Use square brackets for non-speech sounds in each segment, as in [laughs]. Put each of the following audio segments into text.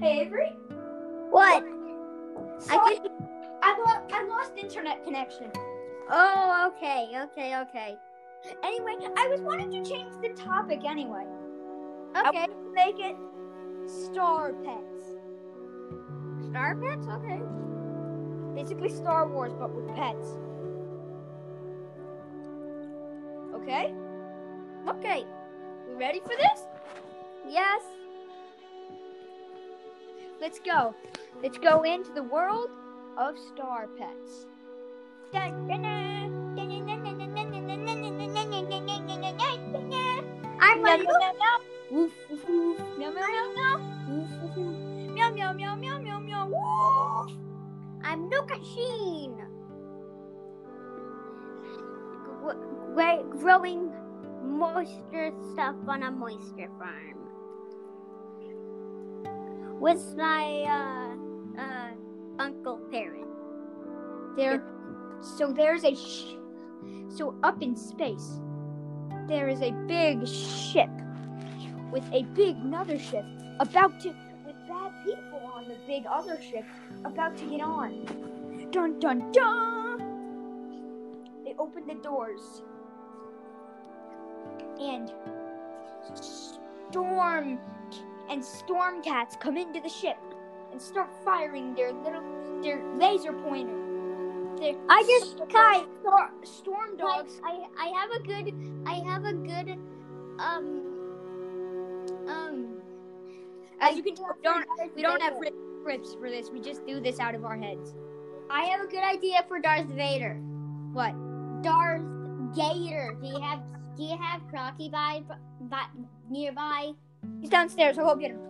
Hey Avery. What? So I could. I, lo- I lost internet connection. Oh, okay, okay, okay. Anyway, I was wanting to change the topic anyway. Okay. make it Star Pets. Star Pets? Okay. Basically Star Wars, but with pets. Okay? Okay. You ready for this? Yes. Let's go. Let's go into the world of star pets. I'm. I'm Luca Sheen. Growing moisture stuff on a moisture farm. With my uh, uh, uncle parent. There, so there's a, sh- so up in space, there is a big ship with a big another ship about to, with bad people on the big other ship about to get on. Dun dun dun! They open the doors, and storm and storm cats come into the ship and start firing their little their laser pointer. Their I just Kai, star, storm dogs. I I have a good I have a good um um As you can tell, we don't we don't have ri- scripts for this. We just do this out of our heads. I have a good idea for Darth Vader. What? Darth Gator. Do you have Do you have Crocky by, by nearby? He's downstairs. I'll go get him.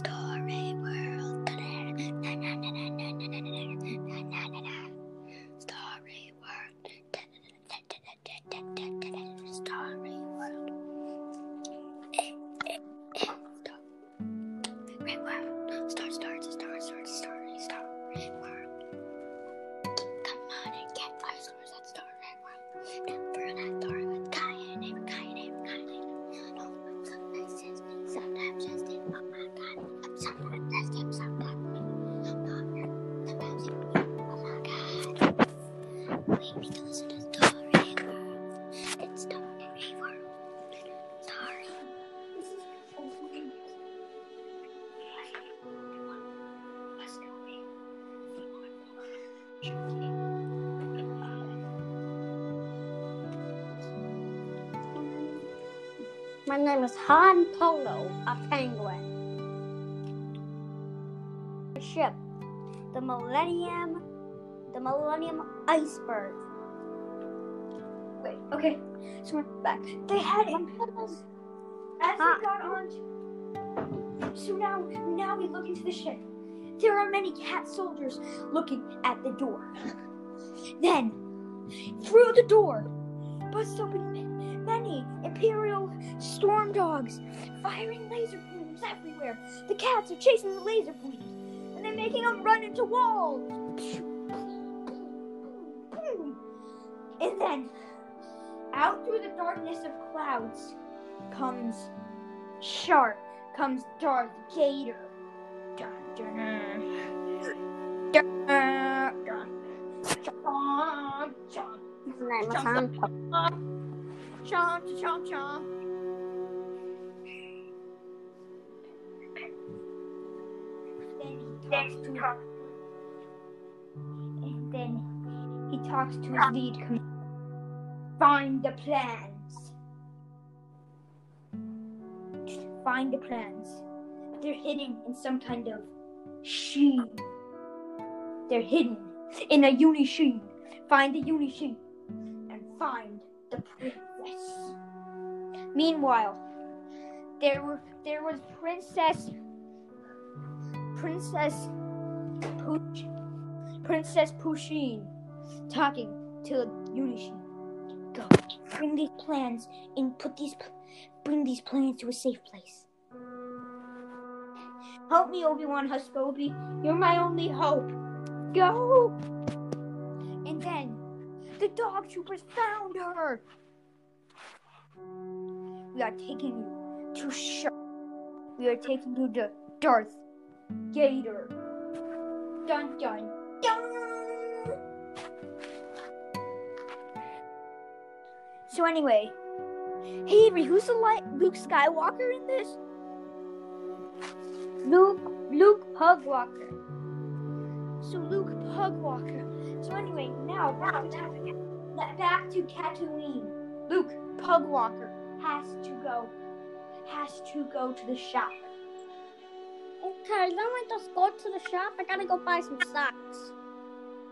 star. My name is Han Polo, a penguin. The Ship, the Millennium, the Millennium Iceberg. Wait. Okay. So we're back. They had it. As Huh. we got on. So now, now we look into the ship. There are many cat soldiers looking at the door. [laughs] Then, through the door, bust open many Imperial storm dogs, firing laser pointers everywhere. The cats are chasing the laser pointers, and they're making them run into walls. And then, out through the darkness of clouds, comes Shark, comes Darth Gator. Dun, dun, dun. Dun, dun, dun. Chomp, chomp, chomp. Then he talks to and then he talks to his lead commander. Find the plans. Find the plans. They're hidden in some kind of sheen. They're hidden in a uni sheen. Find the uni sheen and find the princess. Meanwhile, there were there was Princess Princess Pooch Princess Pusheen talking to Unishin. Go bring these plans and put these bring these plans to a safe place. Help me, Obi Wan Huskobi. You're my only hope. Go. And then the dog troopers found her. We are taking you to Shark. We are taking you to Darth Gator. Dun dun dun. So anyway, hey Avery, who's the light Luke Skywalker in this? Luke Luke Pugwalker. So Luke Pugwalker. So anyway, now back to, back to Tatooine. Luke Pugwalker has to go has to go to the shop. Okay, then me just go to the shop. I gotta go buy some socks.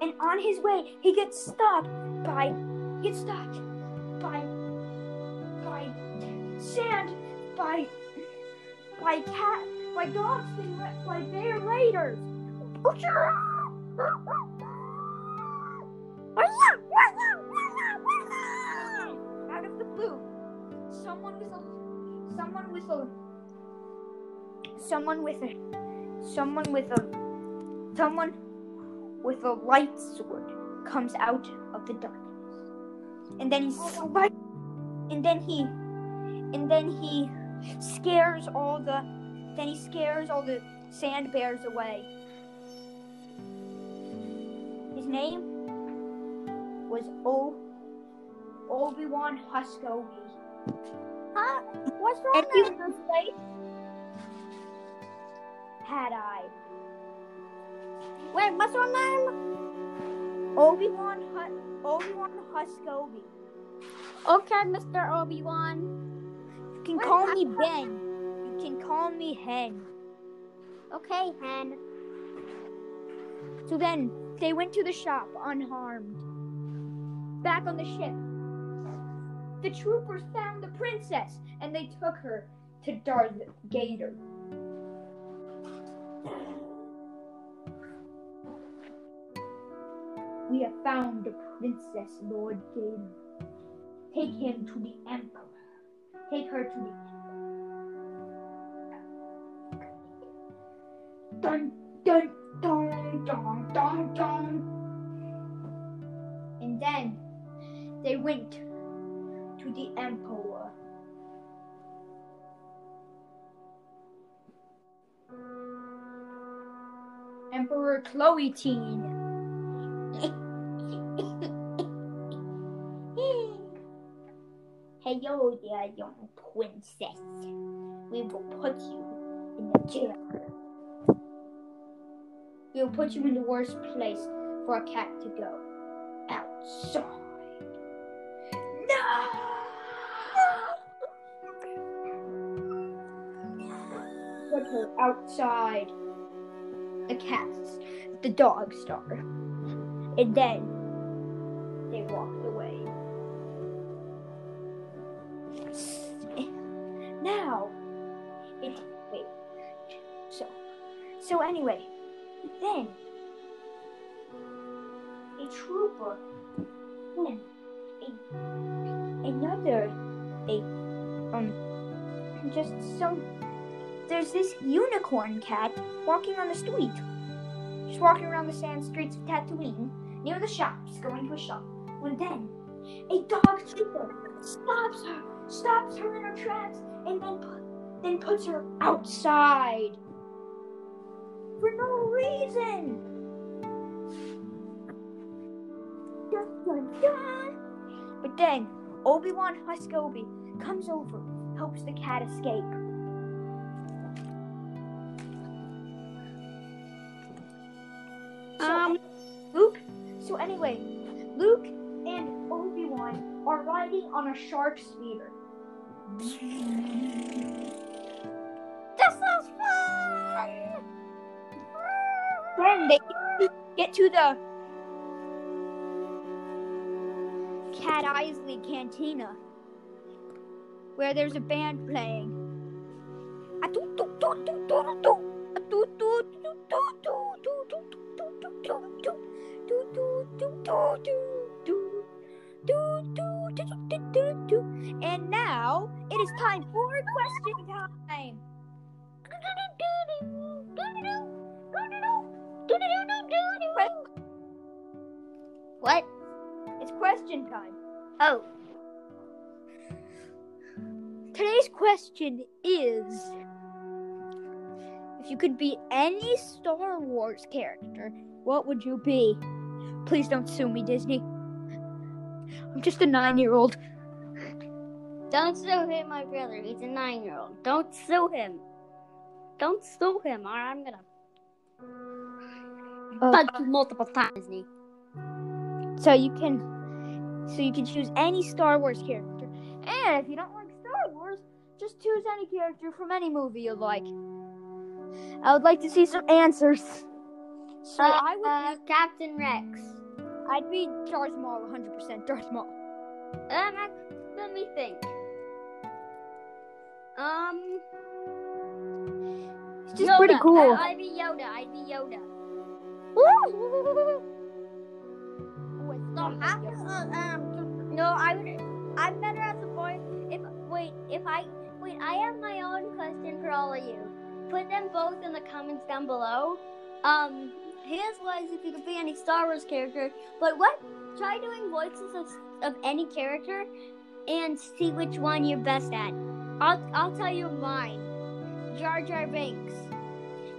And on his way, he gets stopped by gets stopped by by sand by by cat by dogs by bear raiders. Someone with a someone a someone with a someone with a someone with a light sword comes out of the darkness. And then he sli- and then he and then he scares all the then he scares all the sand bears away. His name was o- Obi-Wan Huskobi. Huh? What's wrong And with was Had I Wait, what's your name? Obi-Wan Hu- Obi-Wan Huskobi. Okay, Mr. Obi-Wan. You can Wait, call I- me Ben. You can call me Hen. Okay, Hen. So then they went to the shop unharmed. Back on the ship, the troopers found the princess and they took her to Darth Gator. We have found the princess, Lord Gator. Take him to the Emperor. Take her to the. Dun dun dun dun dun dun. And then they went the Emperor. Emperor Chloe Teen. Hello there, young princess. We will put you in the jail. We will put you in the worst place for a cat to go. Outside. Her outside. The cats, the dog star. And then they walked away. Now, it wait. So, so anyway, then a trooper, then a another a um just some. There's this unicorn cat walking on the street. Just walking around the sand streets of Tatooine near the shops, going to a shop. When then a dog trooper stops her, stops her in her tracks, and then put, then puts her outside for no reason. Dun, dun, dun. But then Obi Wan Huskobi comes over, helps the cat escape. On a shark's speeder. this is fun! Then they get to the Cat Isley Cantina, where there's a band playing. It is time for question time. What? It's question time. Oh, Today's question is If you could be any Star Wars character, what would you be? Please don't sue me, Disney. I'm just a nine year old. Don't sue him, my brother. He's a nine-year-old. Don't sue him. Don't sue him, or I'm gonna punch you multiple times, Disney. So you can so you can choose any Star Wars character. And if you don't like Star Wars, just choose any character from any movie you like. I would like to see some answers. So Uh, I would uh, Captain Rex. I'd be Darth Maul 100% Darth Maul. Um, let me think. Um, It's just Yoda. pretty cool. I, would be Yoda. I'd be Yoda. No, I, uh, um, no, I would. I'm better as a boy. If wait, if I wait, I have my own question for all of you. Put them both in the comments down below. Um, his was if you could be any Star Wars character, but what? Try doing voices of, of any character and see which one you're best at. I'll I'll tell you mine. Jar Jar Binks.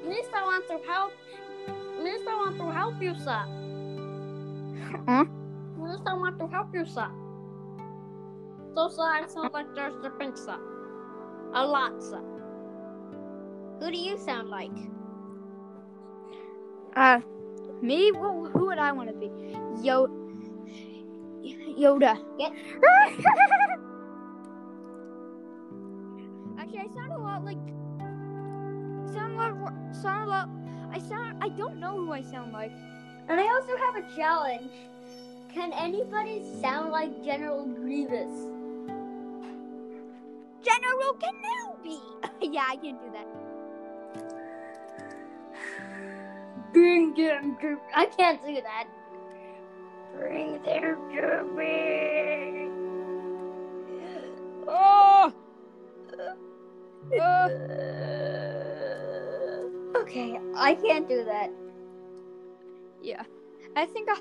Mister want to help. Mister want to help you, sir. Huh? Mister want to help you, sir. So, sir, I sound like Jar Jar Binks, sir. A lot, sir. Who do you sound like? Uh, me? Who, who would I want to be? Yo, Yoda. Yeah. [laughs] Actually, I sound a lot like. Sound a lot. Sound a lot. I sound. I don't know who I sound like. And I also have a challenge. Can anybody sound like General Grievous? General Kenobi. [laughs] yeah, I can do that. Bring them to. I can't do that. Bring them to me. Oh. Uh, Okay, I can't do that. yeah. I think I.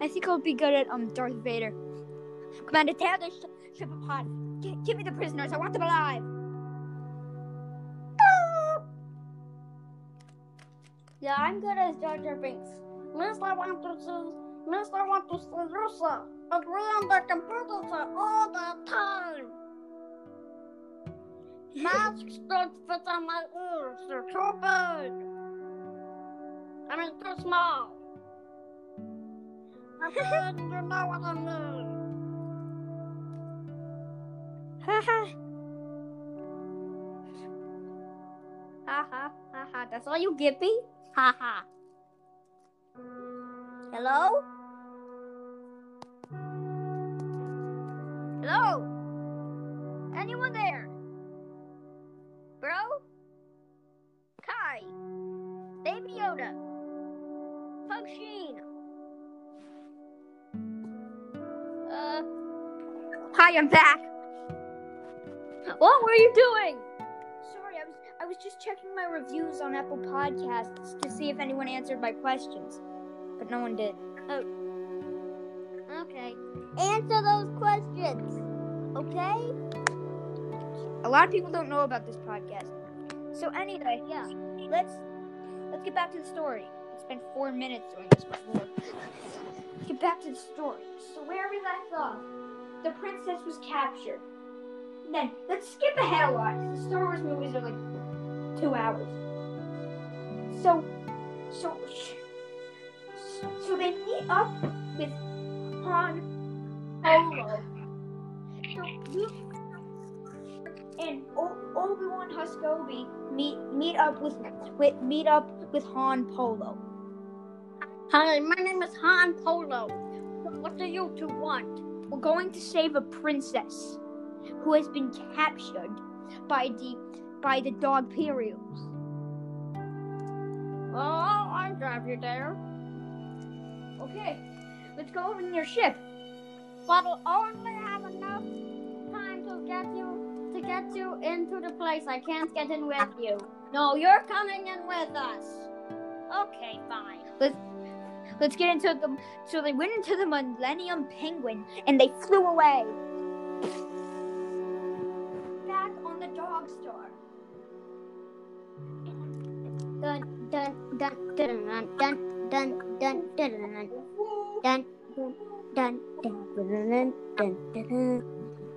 I think I'll be good at um Darth Vader. Commander, tear this sh- ship apart. G- give me the prisoners. I want them alive. Yeah, I'm good as Jar Jar Binks. Miss, I want to see. Miss, I want to see sir. But we're on the computer, all the time. Masks don't fit on my ears. They're too big. I mean, too small. I said, you know what I mean. Ha ha ha ha. That's all you give me? Ha ha. Hello? Hello? Anyone there? Pug Sheen? Uh, Hi, I'm back. what were you doing? Sorry, I was I was just checking my reviews on Apple Podcasts to see if anyone answered my questions, but no one did. Oh. Okay. Answer those questions. Okay? A lot of people don't know about this podcast. So anyway, Yeah. let's let's get back to the story. We spent four minutes doing this before. Let's get back to the story. So where we left off, the princess was captured. Then let's skip ahead a lot. The Star Wars movies are like two hours. So, so, so they meet up with Han Solo. So Luke and Obi Wan Huskobi meet meet up with, with meet up with Han Polo. Hi, my name is Han Polo. What do you two want? We're going to save a princess who has been captured by the by the dog Imperials. Well, oh, I'll drive you there. Okay, let's go in your ship. But I'll only have enough get you into the place. I can't get in with you. No, you're coming in with us. Okay, fine. Let's let's get into the. So they went into the Millennium Penguin and they flew away. Back on the Dog Star. Dun dun dun dun dun dun dun dun dun dun dun dun dun dun dun dun dun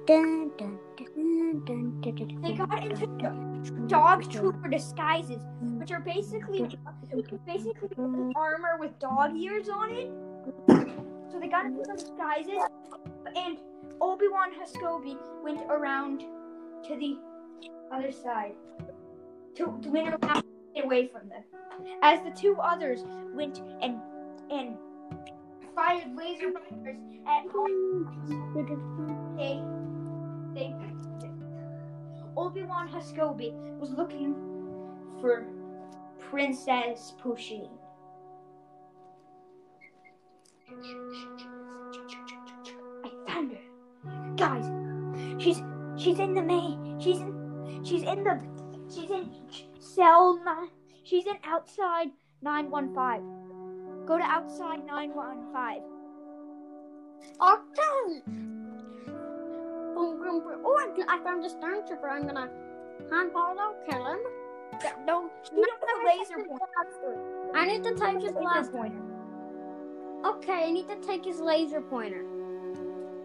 dun dun They got into dog trooper disguises, which are basically basically armor with dog ears on it. So they got into the disguises, and Obi Wan Huscovy went around to the other side to, to went around away from them. As the two others went and and fired laser pointers at they they Obi Wan Huscovy was looking for Princess Pusheen. I found her, guys. She's she's in the main. She's in she's in the she's in cell nine. She's in outside nine one five. Go to outside nine one five. Okay. Boom, boom, boom. Oh, I, I found a stormtrooper. I'm gonna Han Polo kill him. Don't you don't have a laser pointer. I need to take his Laser pointer. Okay, I need to take his laser pointer.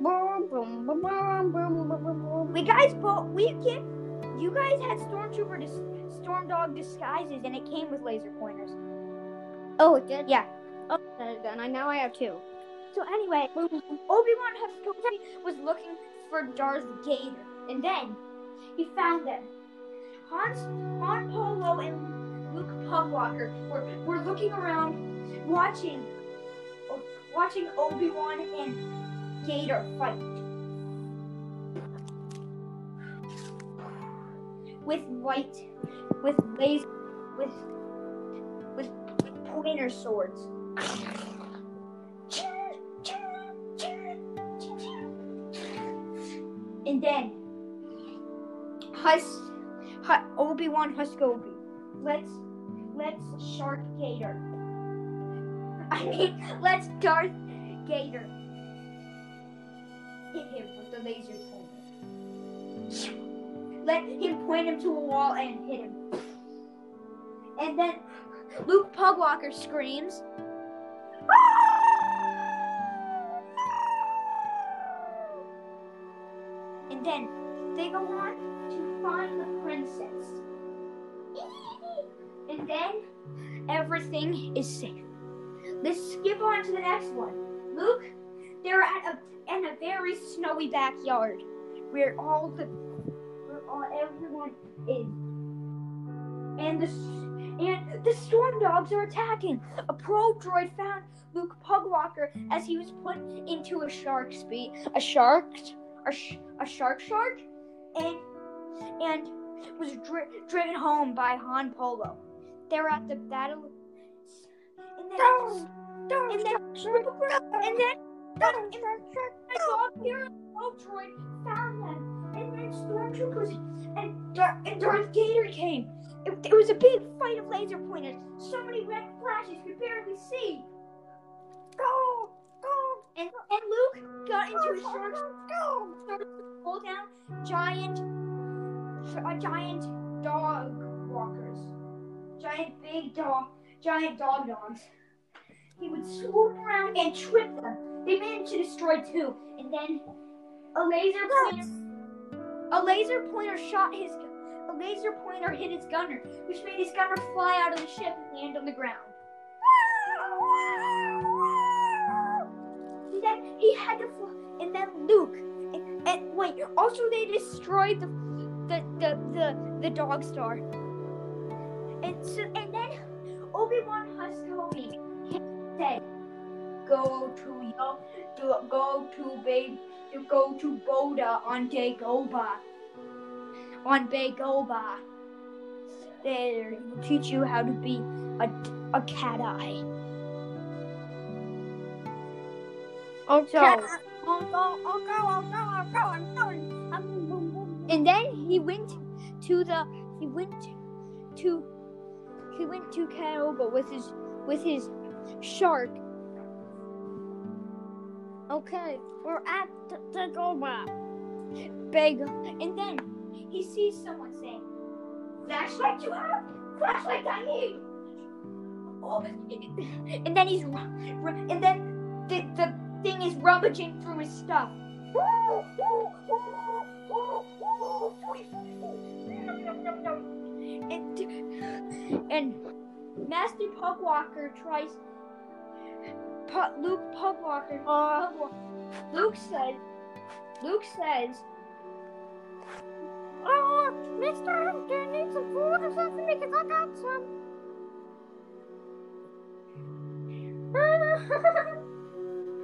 Boom, boom, boom, boom, boom, boom, boom, boom. We guys both we can you guys had stormtrooper dis, storm dog disguises and it came with laser pointers. Oh, it did. Yeah. Oh, okay, then I now I have two. So anyway, Obi-Wan was looking for Darth Vader, and then he found them. Hans, Han Polo and Luke Pugwalker were, were looking around, watching, watching Obi-Wan and Gator fight. With white, with laser, with, with pointer swords. And then Hus, Hu- Obi Wan Huscovy. Let's let's Shark Gator. I mean, [laughs] let's Darth Gator hit him with the laser pointer. Let him point him to a wall and hit him. And then Luke Pugwalker screams. Then they go on to find the princess. And then everything is safe. Let's skip on to the next one. Luke, they're at a in a very snowy backyard where all the where all everyone is. And the and the storm dogs are attacking. A probe droid found Luke Pugwalker as he was put into a shark's speed, a shark, a, sh- a shark shark, and and was dri- driven home by Han Polo. They were at the battle, and then and then and then and then a dog hero probe droid found them, and then stormtroopers and Dar- and Darth Gator came. It, it was a big fight of laser pointers. So many red flashes you could barely see. Go! And and Luke got into his shark. Go! Started to pull down giant, uh, giant dog walkers, giant big dog, giant dog dogs. He would swoop around and trip them. They managed to destroy two, and then a laser pointer, a laser pointer shot his. A laser pointer hit his gunner, which made his gunner fly out of the ship and land on the ground. He had to and then Luke, and, and wait, also they destroyed the the the the, the dog star. And so, and then Obi Wan has Huscovy said, "Go to your, to, go to Bay, to go to Boda on Dagobah, on Dagobah." there teach you how to be a, a cat eye. Okay. So- I'll go, I'll go, I'll go, I'll go, I'm going. I'm boom, boom. And then he went to the he went to he went to Canoba with his with his shark. Okay, we're at the, the Goba. Beg and then he sees someone saying, Flashlight you have? Flashlight I need. Oh, [laughs] and then he's and then the, the thing is rummaging through his stuff. And, and Master Pugwalker tries. Luke Pugwalker. Pugwa- Luke says. Luke says. Oh, mister, I'm gonna need some food or something because I got some. [laughs] [laughs]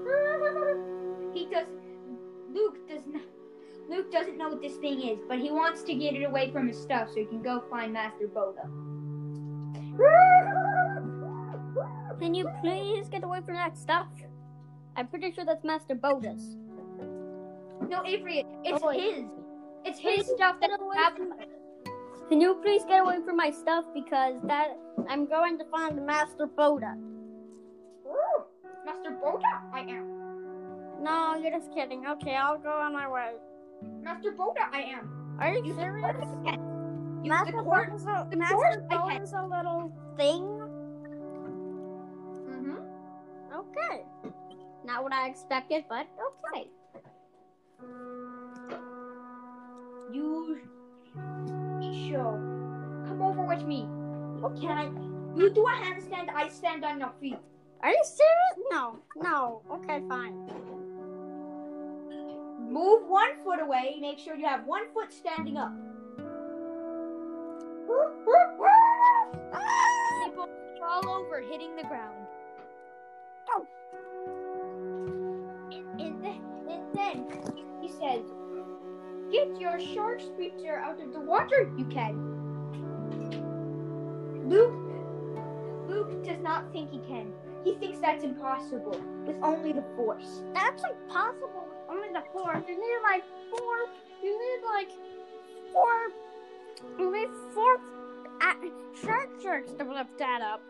[laughs] he does. Luke does not. Luke doesn't know what this thing is, but he wants to get it away from his stuff so he can go find Master Boda. [laughs] Can you please get away from that stuff? I'm pretty sure that's Master Boda's. No, Avery, it's Oh, his. It's his stuff that get away have. from Can you please get away from my stuff because that I'm going to find Master Boda. Master Boda, I am. No, you're just kidding. Okay, I'll go on my way. Master Boda, I am. Are you You serious? You, Master the court. Boda's a, the Master court a little thing. Mm-hmm. Okay. Not what I expected, but okay. You show. Come over with me. I? You do a handstand. I stand on your feet. Are you serious? No, no. Okay, fine. Move one foot away. Make sure you have one foot standing up. Fall over, hitting the ground. Oh. And, and then, and then he says, "Get your shark speaker out of the water. You can." Luke, Luke does not think he can. He thinks that's impossible with only the force. That's impossible. with Only the four. You need like four. You need like four. You need four shark sharks to lift that up.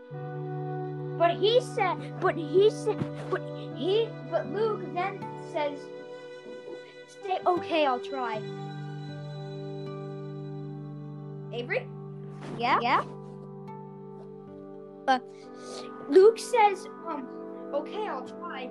But he said, but he said, but he, but Luke then says, "Stay okay. I'll try." Avery. Yeah. Yeah. Luke says, um, okay, I'll try.